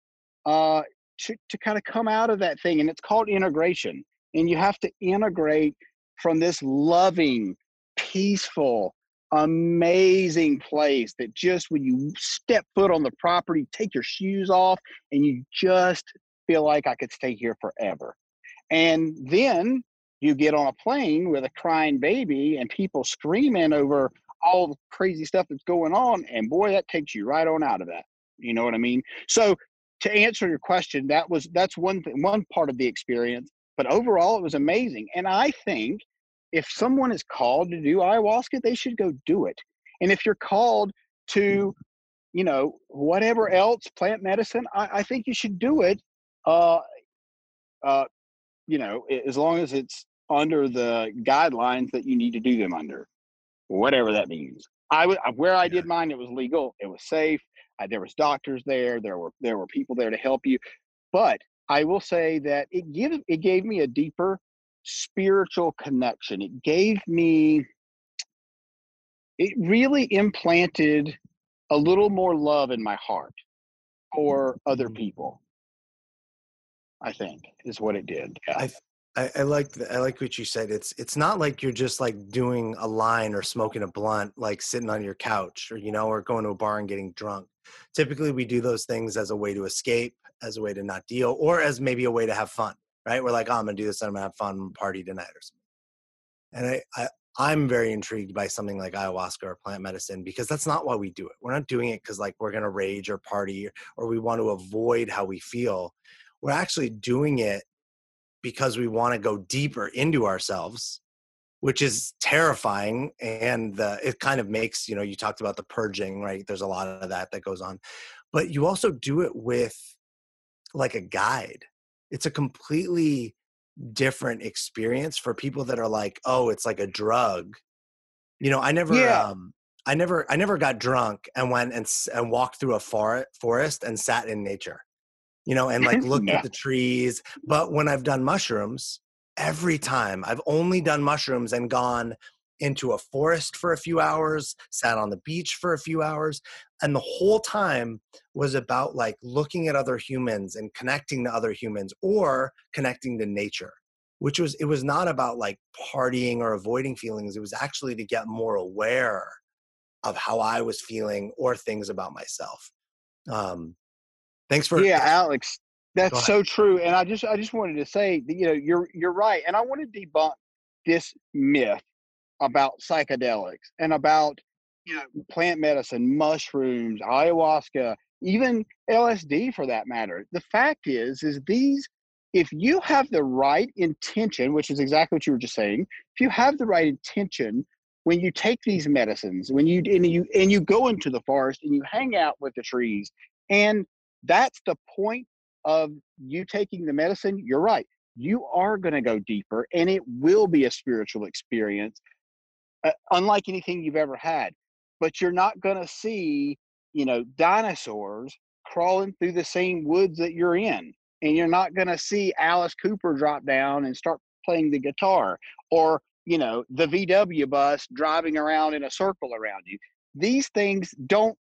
uh to, to kind of come out of that thing and it's called integration and you have to integrate from this loving peaceful amazing place that just when you step foot on the property, take your shoes off, and you just feel like I could stay here forever. And then you get on a plane with a crying baby and people screaming over all the crazy stuff that's going on. And boy, that takes you right on out of that. You know what I mean? So to answer your question, that was that's one th- one part of the experience. But overall, it was amazing. And I think if someone is called to do ayahuasca, they should go do it. And if you're called to, you know, whatever else, plant medicine, I, I think you should do it. Uh, uh, you know, as long as it's under the guidelines that you need to do them under, whatever that means. I where I did mine, it was legal, it was safe. I, there was doctors there, there were there were people there to help you, but I will say that it give it gave me a deeper spiritual connection. It gave me, it really implanted a little more love in my heart for other mm-hmm. people. I think is what it did. Yeah. I, I, like I like what you said. It's it's not like you're just like doing a line or smoking a blunt, like sitting on your couch, or you know, or going to a bar and getting drunk. Typically, we do those things as a way to escape, as a way to not deal, or as maybe a way to have fun right? We're like, oh, I'm gonna do this. And I'm gonna have fun party tonight or something. And I, I I'm very intrigued by something like ayahuasca or plant medicine because that's not why we do it. We're not doing it because like we're gonna rage or party or we want to avoid how we feel. We're actually doing it because we want to go deeper into ourselves which is terrifying and the, it kind of makes you know you talked about the purging right there's a lot of that that goes on but you also do it with like a guide it's a completely different experience for people that are like, oh, it's like a drug. You know, I never, Yeah. um, I never, I never got drunk and went and and walked through a forest forest and sat in nature. You know, and like <laughs> looked No. at the trees. But when I've done mushrooms, every time I've only done mushrooms and gone into a forest for a few hours, sat on the beach for a few hours, and the whole time was about like looking at other humans and connecting to other humans or connecting to nature which was it was not about like partying or avoiding feelings it was actually to get more aware of how i was feeling or things about myself um thanks for yeah, Alex, that's so true. And I just I just wanted to say that you know you're you're right, and I want to debunk this myth about psychedelics and about you know plant medicine, mushrooms, ayahuasca, even LSD for that matter. The fact is, is these if you have the right intention, which is exactly what you were just saying, if you have the right intention when you take these medicines, when you and you and you go into the forest and you hang out with the trees, and that's the point of you taking the medicine, you're right. You are going to go deeper and it will be a spiritual experience, uh, unlike anything you've ever had. But you're not going to see, you know, dinosaurs crawling through the same woods that you're in. And you're not going to see Alice Cooper drop down and start playing the guitar or, you know, the VW bus driving around in a circle around you. These things don't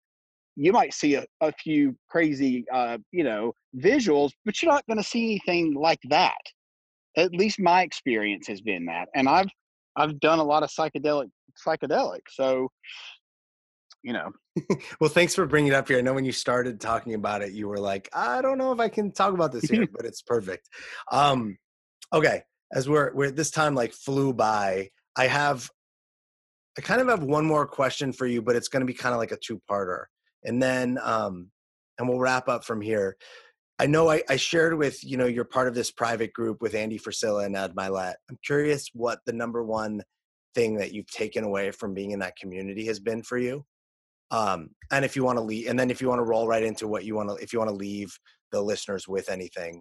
you might see a, a few crazy uh, you know visuals but you're not going to see anything like that at least my experience has been that and i've i've done a lot of psychedelic psychedelic so you know. <laughs> Well thanks for bringing it up here. I know when you started talking about it you were like i don't know if i can talk about this here <laughs> but it's perfect. Um okay as we're we're this time like flew by i have i kind of have one more question for you but it's going to be kind of like a two-parter and then um and we'll wrap up from here i know I, I shared with you know you're part of this private group with andy Frisella and ed Mylett. I'm curious what the number one thing that you've taken away from being in that community has been for you. Um and if you want to leave and then if you want to roll right into what you want to if you want to leave the listeners with anything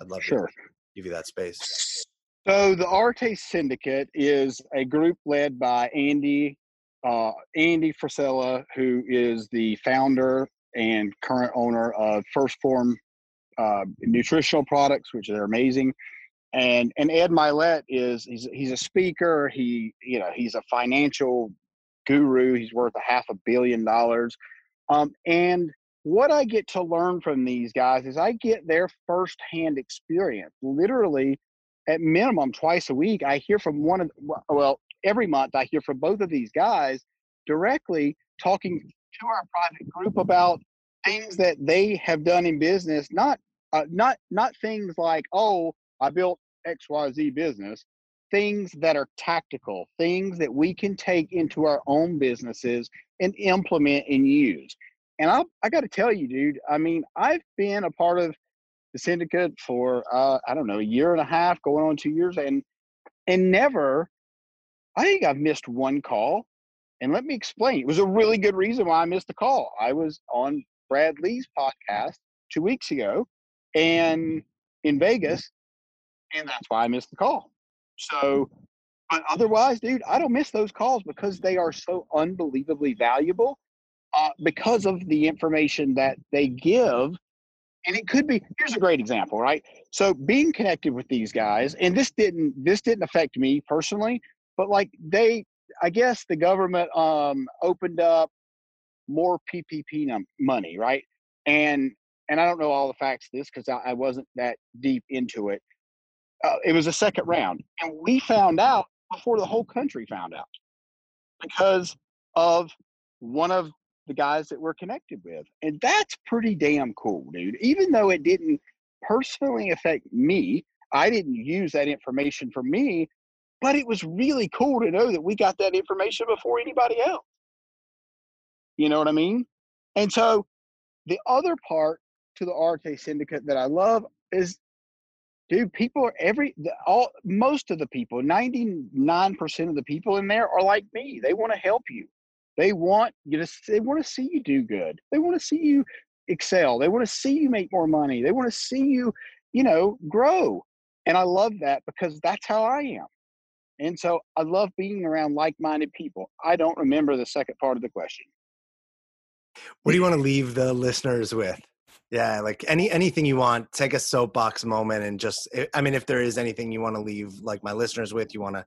i'd love sure. to give you that space. So the Arete syndicate is a group led by andy uh, andy frisella who is the founder and current owner of 1st Phorm uh, nutritional products which are amazing. And and ed Mylett is he's, he's a speaker. He you know he's a financial guru. He's worth a half a billion dollars. Um, and what i get to learn from these guys is i get their firsthand experience. Literally at minimum twice a week i hear from one of well every month i hear from both of these guys directly talking to our private group about things that they have done in business not uh, not not things like oh i built xyz business. Things that are tactical things that we can take into our own businesses and implement and use. And i i got to tell you dude i mean i've been a part of the syndicate for uh, i don't know a year and a half going on two years and and never i think i've missed one call and let me explain it was a really good reason why i missed the call. I was on brad Lea's podcast two weeks ago and in vegas and that's why i missed the call. So but otherwise dude i don't miss those calls because they are so unbelievably valuable uh, because of the information that they give and it could be here's a great example right? So being connected with these guys and this didn't this didn't affect me personally but like they i guess the government um opened up more ppp num- money right? And and i don't know all the facts of this because I, I wasn't that deep into it. Uh, it was a second round and we found out before the whole country found out because of one of the guys that we're connected with and that's pretty damn cool dude. Even though it didn't personally affect me i didn't use that information for me but it was really cool to know that we got that information before anybody else. You know what i mean? And so the other part to the Arete syndicate that i love is dude people are every all most of the people 99% of the people in there are like me. They want to help you. They want you to they want to see you do good. They want to see you excel. They want to see you make more money. They want to see you you know grow. And i love that because that's how i am And so I love being around like minded people. I don't remember the second part of the question. What do you want to leave the listeners with? Yeah, like any anything you want, take a soapbox moment and just eh, I mean if there is anything you want to leave like my listeners with, you want to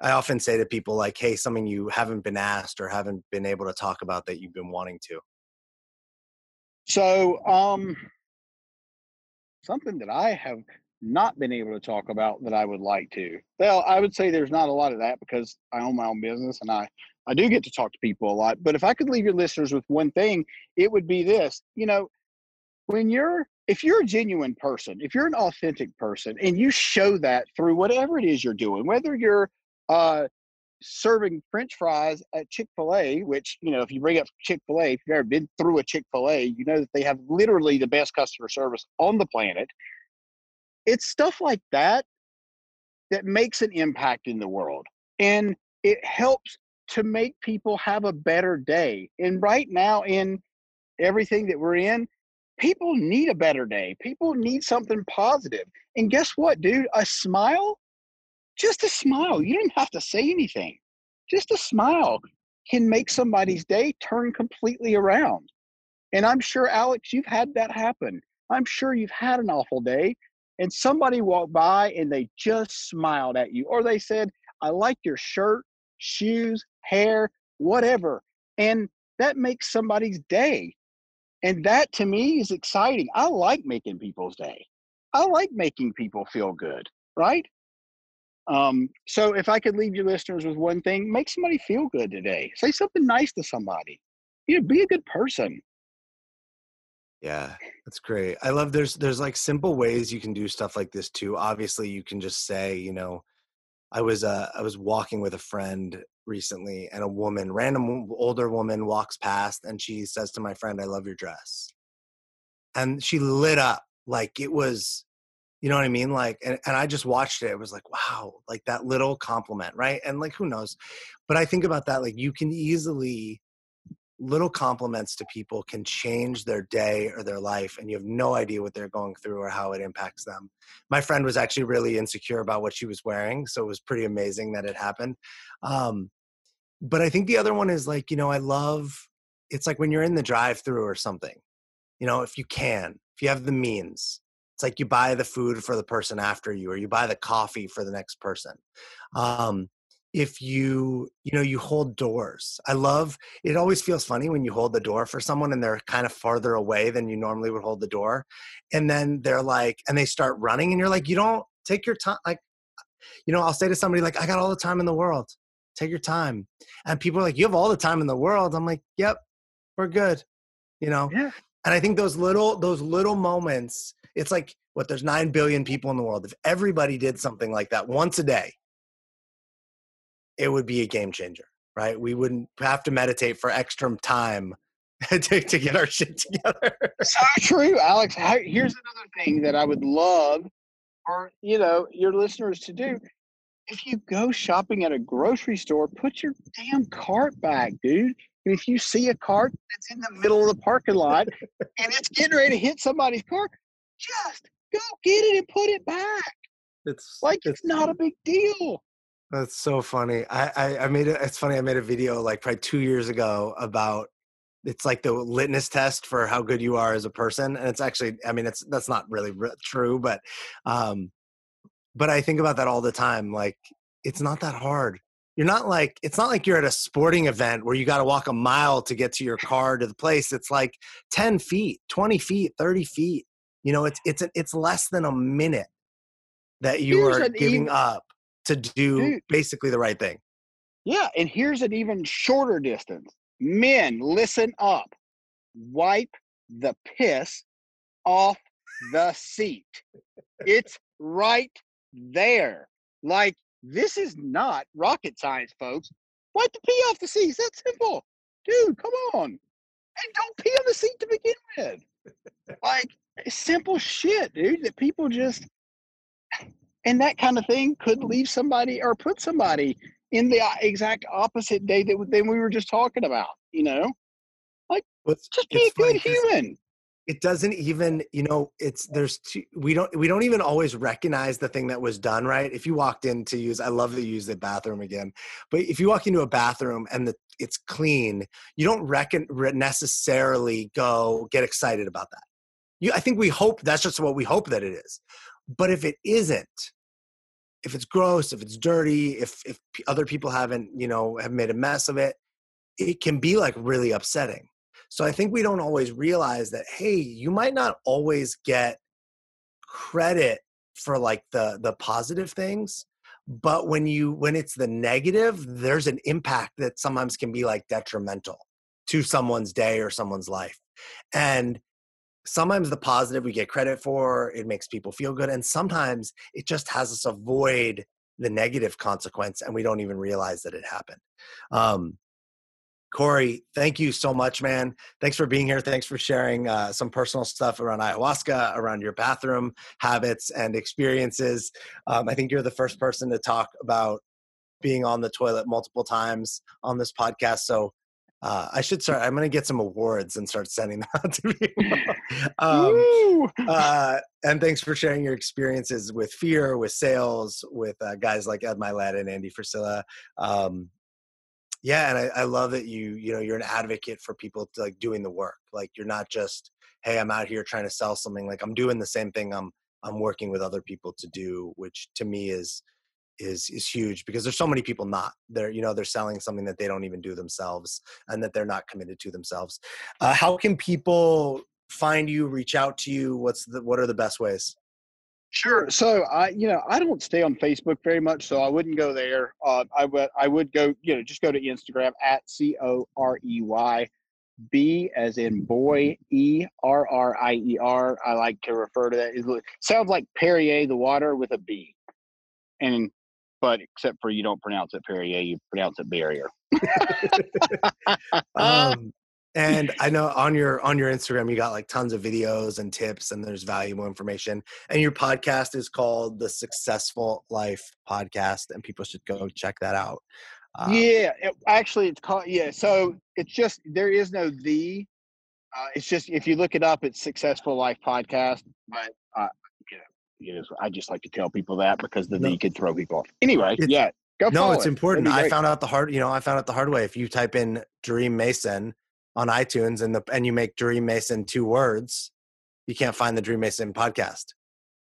I often say to people like, "Hey, something you haven't been asked or haven't been able to talk about that you've been wanting to." So, um something that I have not been able to talk about that I would like to. Well, I would say there's not a lot of that because I own my own business and I I do get to talk to people a lot. But if I could leave your listeners with one thing, it would be this. You know, when you're if you're a genuine person, if you're an authentic person and you show that through whatever it is you're doing, whether you're uh serving french fries at chick-fil-a which you know if you bring up chick-fil-a if you've ever been through a chick-fil-a you know that they have literally the best customer service on the planet it's stuff like that that makes an impact in the world and it helps to make people have a better day and right now in everything that we're in people need a better day people need something positive. and guess what dude? A smile? Just a smile you don't have to say anything. Just a smile can make somebody's day turn completely around and i'm sure alex you've had that happen. I'm sure you've had an awful day and somebody walked by and they just smiled at you or they said i like your shirt shoes hair whatever and that makes somebody's day. And that to me is exciting. I like making people's day. I like making people feel good right? Um, so if i could leave your listeners with one thing make somebody feel good today. Say something nice to somebody. You know be a good person yeah, that's great. I love there's there's like simple ways you can do stuff like this too. Obviously, you can just say, you know, I was uh I was walking with a friend recently and a woman, random older woman walks past and she says to my friend, "I love your dress." And she lit up like it was you know what I mean? Like, and, and I just watched it. It was like, wow, like that little compliment, right? And like, who knows? But I think about that, like, you can easily little compliments to people can change their day or their life and you have no idea what they're going through or how it impacts them. My friend was actually really insecure about what she was wearing so it was pretty amazing that it happened. Um, but i think the other one is like you know i love it's like when you're in the drive through or something you know if you can if you have the means it's like you buy the food for the person after you or you buy the coffee for the next person. Um, if you you know you hold doors. I love it always feels funny when you hold the door for someone and they're kind of farther away than you normally would hold the door and then they're like and they start running and you're like you don't take your time like you know i'll say to somebody like i got all the time in the world. Take your time. And people are like you have all the time in the world. I'm like yep we're good you know? Yeah. and i think those little those little moments it's like what there's 9 billion people in the world. If everybody did something like that once a day it would be a game changer, right? We wouldn't have to meditate for extra time <laughs> to, to get our shit together. so true, Alex. Here's another thing that I would love for you know your listeners to do. If you go shopping at a grocery store, put your damn cart back, dude. And if you see a cart that's in the middle of the parking lot and it's getting ready to hit somebody's car, just go get it and put it back. It's like it's, it's not a big deal. That's so funny. I, I, I made it. It's funny. I made a video like probably two years ago about it's like the litmus test for how good you are as a person, and it's actually. I mean, it's that's not really true, but um, but I think about that all the time. Like, it's not that hard. You're not like it's not like you're at a sporting event where you got to walk a mile to get to your car to the place. It's like ten feet, twenty feet, thirty feet. You know, it's it's it's less than a minute that you Here's are giving even, up to do Dude. basically the right thing. Yeah, and here's an even shorter distance. Men, listen up. Wipe the piss off the seat. It's right there. Like this is not rocket science, folks. Wipe the pee off the seat. It's that simple. Dude, come on. And don't pee on the seat to begin with. like simple shit, dude, that people just and that kind of thing could leave somebody or put somebody in the uh, exact opposite day that than we were just talking about. You know, like well, just be a good human. it doesn't even you know it's there's two, we don't we don't even always recognize the thing that was done right if you walked in to use i love to use the bathroom again but if you walk into a bathroom and the, it's clean you don't reckon necessarily go get excited about that you i think we hope that's just what we hope that it is but if it isn't if it's gross if it's dirty if if other people haven't you know have made a mess of it it can be like really upsetting. So I think we don't always realize that, hey, you might not always get credit for like the the positive things but when you when it's the negative there's an impact that sometimes can be like detrimental to someone's day or someone's life. And sometimes the positive we get credit for it makes people feel good and sometimes it just has us avoid the negative consequence and we don't even realize that it happened um, Corey, thank you so much, man. Thanks for being here. Thanks for sharing uh, some personal stuff around ayahuasca, around your bathroom habits and experiences. Um, I think you're the first person to talk about being on the toilet multiple times on this podcast. So uh, I should start. I'm going to get some awards and start sending <laughs> them out to people. um, uh, and thanks for sharing your experiences with fear, with sales, with uh, guys like Ed Mylett and Andy Frisella. Um, yeah and I, I love that you you know you're an advocate for people to like doing the work like you're not just hey i'm out here trying to sell something like i'm doing the same thing i'm i'm working with other people to do which to me is is is huge because there's so many people not they're you know they're selling something that they don't even do themselves and that they're not committed to themselves uh, how can people find you reach out to you what's the what are the best ways Sure. So I, you know, I don't stay on Facebook very much, so I wouldn't go there. Uh, I would, I would go, you know, just go to Instagram at c o r e y b as in boy e r r i e r. I like to refer to that. It sounds like Perrier the water with a B, and but except for you don't pronounce it Perrier, you pronounce it barrier. <laughs> um, and i know on your on your instagram you got like tons of videos and tips and there's valuable information and your podcast is called the successful life podcast and people should go check that out um, yeah it, actually it's called yeah so it's just there is no the uh, it's just if you look it up it's successful life podcast but uh, you know, I just like to tell people that because the no. the could throw people off. Anyway, yeah, go. No, it's it. important. I found out the hard. You know, I found out the hard way. If you type in Dream Mason, on iTunes and the and you make Dream Mason two words, you can't find the Dream Mason podcast.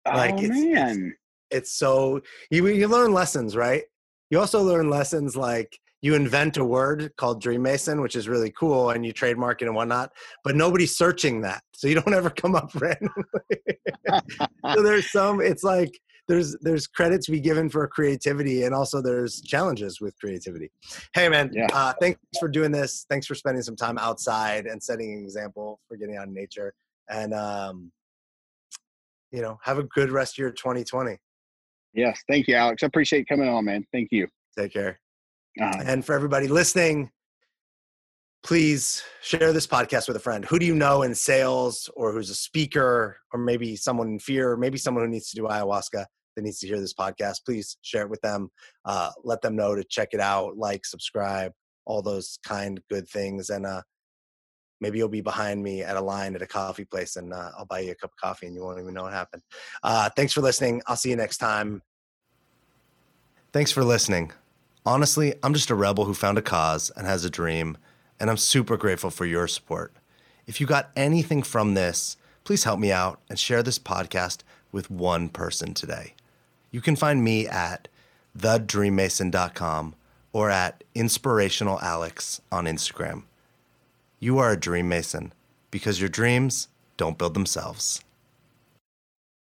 Like oh, it's, man. It's, it's so you you learn lessons, right? You also learn lessons like you invent a word called Dream Mason, which is really cool, and you trademark it and whatnot, but nobody's searching that. So you don't <laughs> ever come up randomly. <laughs> so there's some, it's like there's there's credits to be given for creativity and also there's challenges with creativity hey man yeah. uh, thanks for doing this thanks for spending some time outside and setting an example for getting out in nature and um, you know have a good rest of your 2020 yes thank you alex i appreciate coming on man thank you take care uh-huh. and for everybody listening please share this podcast with a friend. Who do you know in sales or who's a speaker or maybe someone in fear, or maybe someone who needs to do ayahuasca? that needs to hear this podcast, please share it with them. Uh, let them know to check it out, like, subscribe, all those kind good things. And uh, maybe you'll be behind me at a line at a coffee place and uh, I'll buy you a cup of coffee and you won't even know what happened. Uh, thanks for listening. I'll see you next time. Thanks for listening. Honestly, I'm just a rebel who found a cause and has a dream, and I'm super grateful for your support. If you got anything from this, please help me out and share this podcast with one person today. You can find me at thedreammason.com or at inspirationalalex on Instagram. You are a dream mason because your dreams don't build themselves.